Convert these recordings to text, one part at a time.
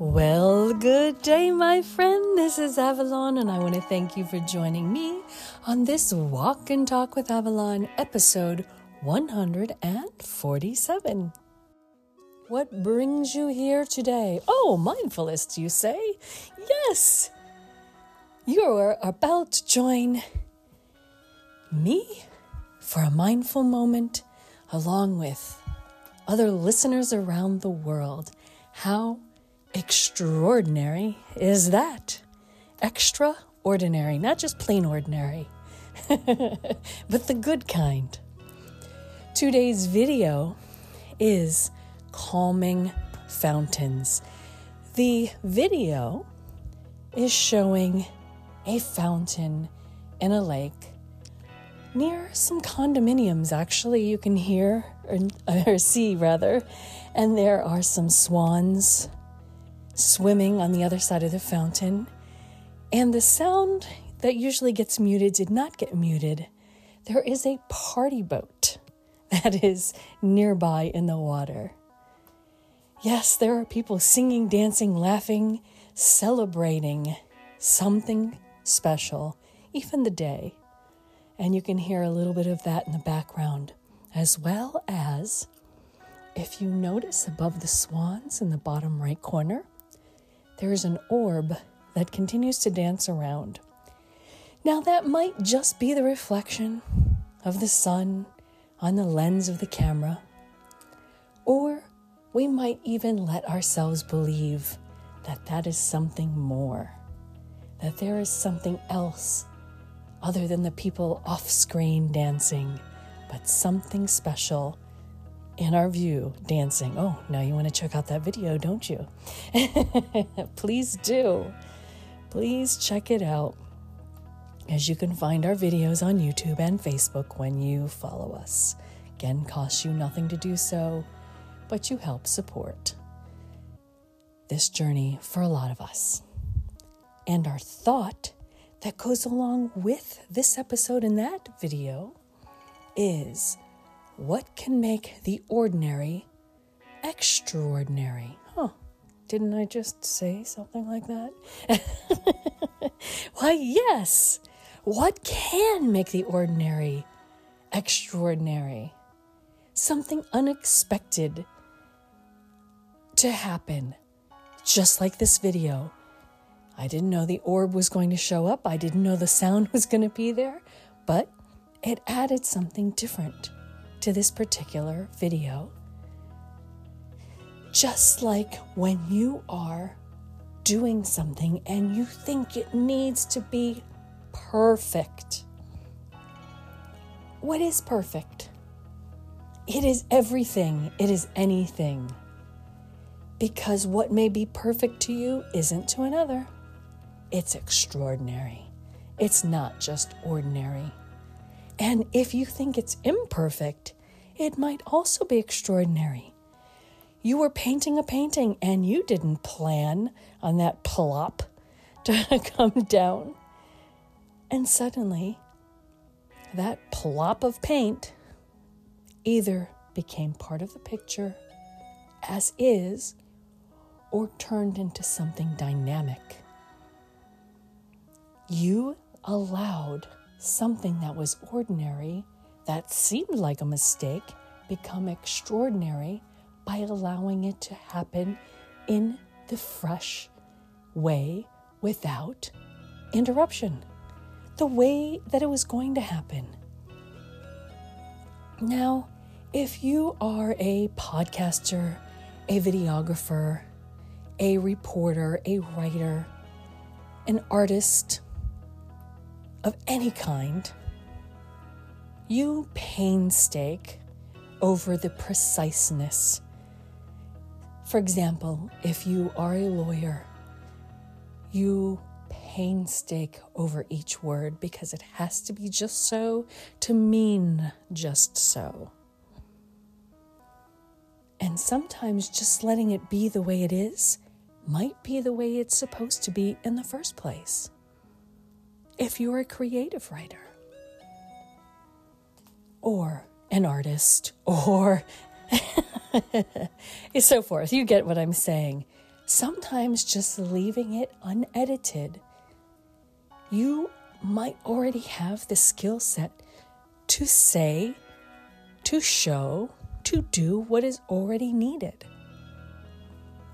Well, good day, my friend. This is Avalon, and I want to thank you for joining me on this Walk and Talk with Avalon episode 147. What brings you here today? Oh, mindfulness, you say? Yes! You're about to join me for a mindful moment along with other listeners around the world. How extraordinary is that? Extraordinary, not just plain ordinary, but the good kind. Today's video is calming fountains. The video is showing a fountain in a lake near some condominiums actually you can hear or, or, see rather and there are some swans swimming on the other side of the fountain and the sound that usually gets muted did not get muted. There is a party boat that is nearby in the water. Yes there are people singing dancing laughing celebrating something special even the day. And you can hear a little bit of that in the background, as well as if you notice above the swans in the bottom right corner, there is an orb that continues to dance around. Now, that might just be the reflection of the sun on the lens of the camera, or we might even let ourselves believe that that is something more, that there is something else other than the people off screen dancing, but something special in our view dancing. Oh, now you want to check out that video, don't you? Please do. Please check it out. As you can find our videos on YouTube and Facebook when you follow us. Again, costs you nothing to do so, but you help support this journey for a lot of us. And our thought that goes along with this episode and that video is what can make the ordinary extraordinary? Huh. Didn't I just say something like that? Why, yes. What can make the ordinary extraordinary? Something unexpected to happen, just like this video I didn't know the orb was going to show up. I didn't know the sound was going to be there, but it added something different to this particular video. Just like when you are doing something and you think it needs to be perfect. What is perfect? It is everything, it is anything. Because what may be perfect to you isn't to another. It's extraordinary. It's not just ordinary. And if you think it's imperfect, it might also be extraordinary. You were painting a painting and you didn't plan on that plop to come down. And suddenly, that plop of paint either became part of the picture as is or turned into something dynamic you allowed something that was ordinary, that seemed like a mistake, become extraordinary by allowing it to happen in the fresh way without interruption, the way that it was going to happen. Now, if you are a podcaster, a videographer, a reporter, a writer, an artist, of any kind, you painstake over the preciseness. For example, if you are a lawyer, you painstake over each word because it has to be just so to mean just so. And sometimes just letting it be the way it is might be the way it's supposed to be in the first place if you're a creative writer or an artist or so forth. You get what I'm saying. sometimes just leaving it unedited, you might already have the skill set to say, to show, to do what is already needed,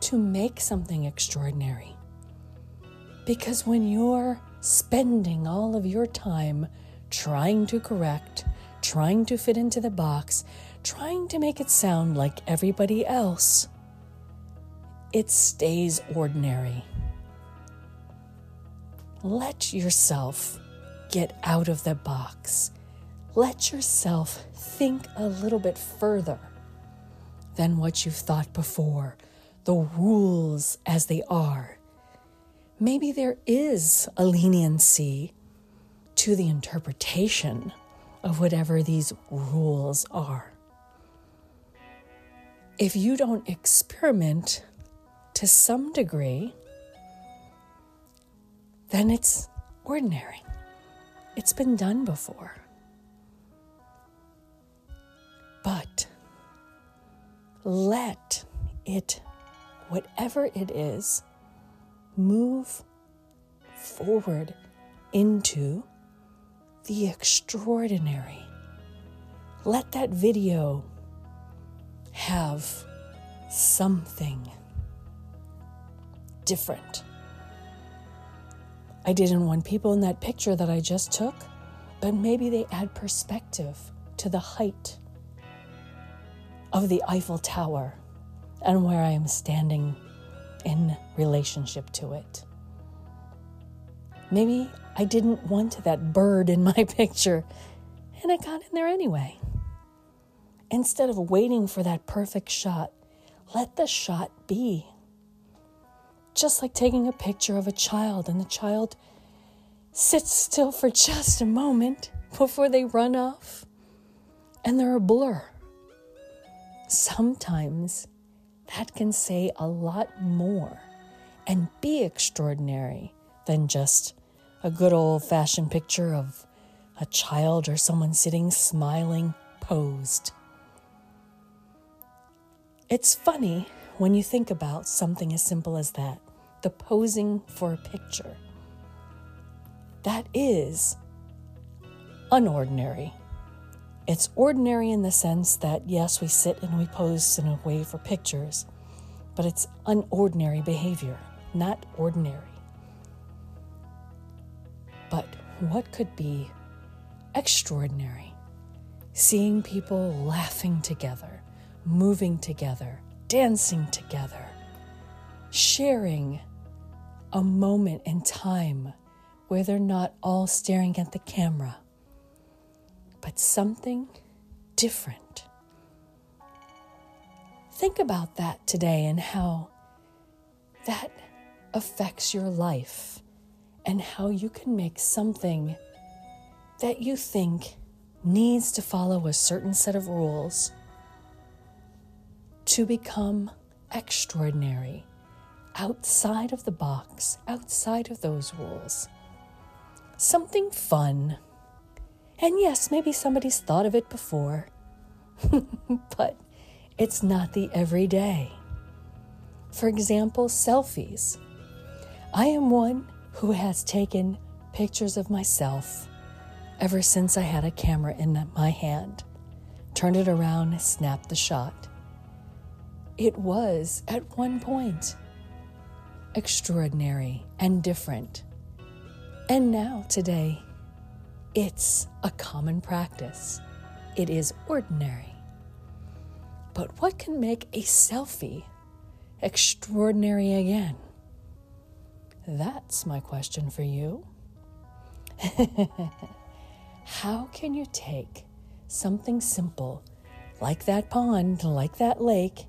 to make something extraordinary. Because when you're spending all of your time trying to correct, trying to fit into the box, trying to make it sound like everybody else, it stays ordinary. Let yourself get out of the box. Let yourself think a little bit further than what you've thought before, the rules as they are. Maybe there is a leniency to the interpretation of whatever these rules are. If you don't experiment to some degree, then it's ordinary. It's been done before. But let it, whatever it is, move forward into the extraordinary. Let that video have something different. I didn't want people in that picture that I just took, but maybe they add perspective to the height of the Eiffel Tower and where I am standing in relationship to it. Maybe I didn't want that bird in my picture, and it got in there anyway. Instead of waiting for that perfect shot, let the shot be. Just like taking a picture of a child, and the child sits still for just a moment before they run off, and they're a blur. Sometimes that can say a lot more and be extraordinary than just a good old fashioned picture of a child or someone sitting smiling, posed. It's funny when you think about something as simple as that the posing for a picture. That is unordinary. It's ordinary in the sense that, yes, we sit and we pose in a way for pictures, but it's unordinary behavior, not ordinary. What could be extraordinary? Seeing people laughing together, moving together, dancing together, sharing a moment in time where they're not all staring at the camera, but something different. Think about that today and how that affects your life and how you can make something that you think needs to follow a certain set of rules to become extraordinary, outside of the box, outside of those rules. Something fun. And yes, maybe somebody's thought of it before, but it's not the everyday. For example, selfies. I am one who has taken pictures of myself ever since I had a camera in my hand, turned it around, snapped the shot. It was, at one point, extraordinary and different. And now, today, it's a common practice. It is ordinary. But what can make a selfie extraordinary again? That's my question for you. How can you take something simple like that pond, like that lake,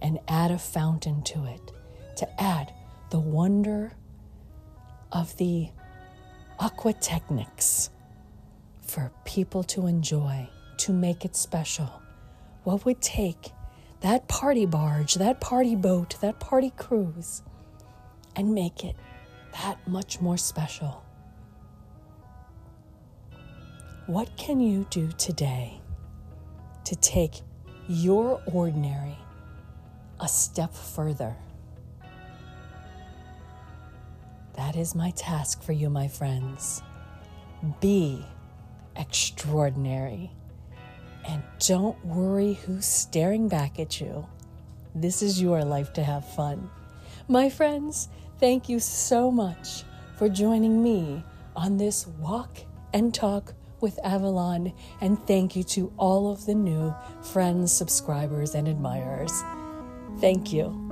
and add a fountain to it to add the wonder of the aquatechnics for people to enjoy, to make it special? What would take that party barge, that party boat, that party cruise, and make it that much more special. What can you do today to take your ordinary a step further? That is my task for you, my friends. Be extraordinary. And don't worry who's staring back at you. This is your life to have fun. My friends, thank you so much for joining me on this walk and talk with Avalon. And thank you to all of the new friends, subscribers, and admirers. Thank you.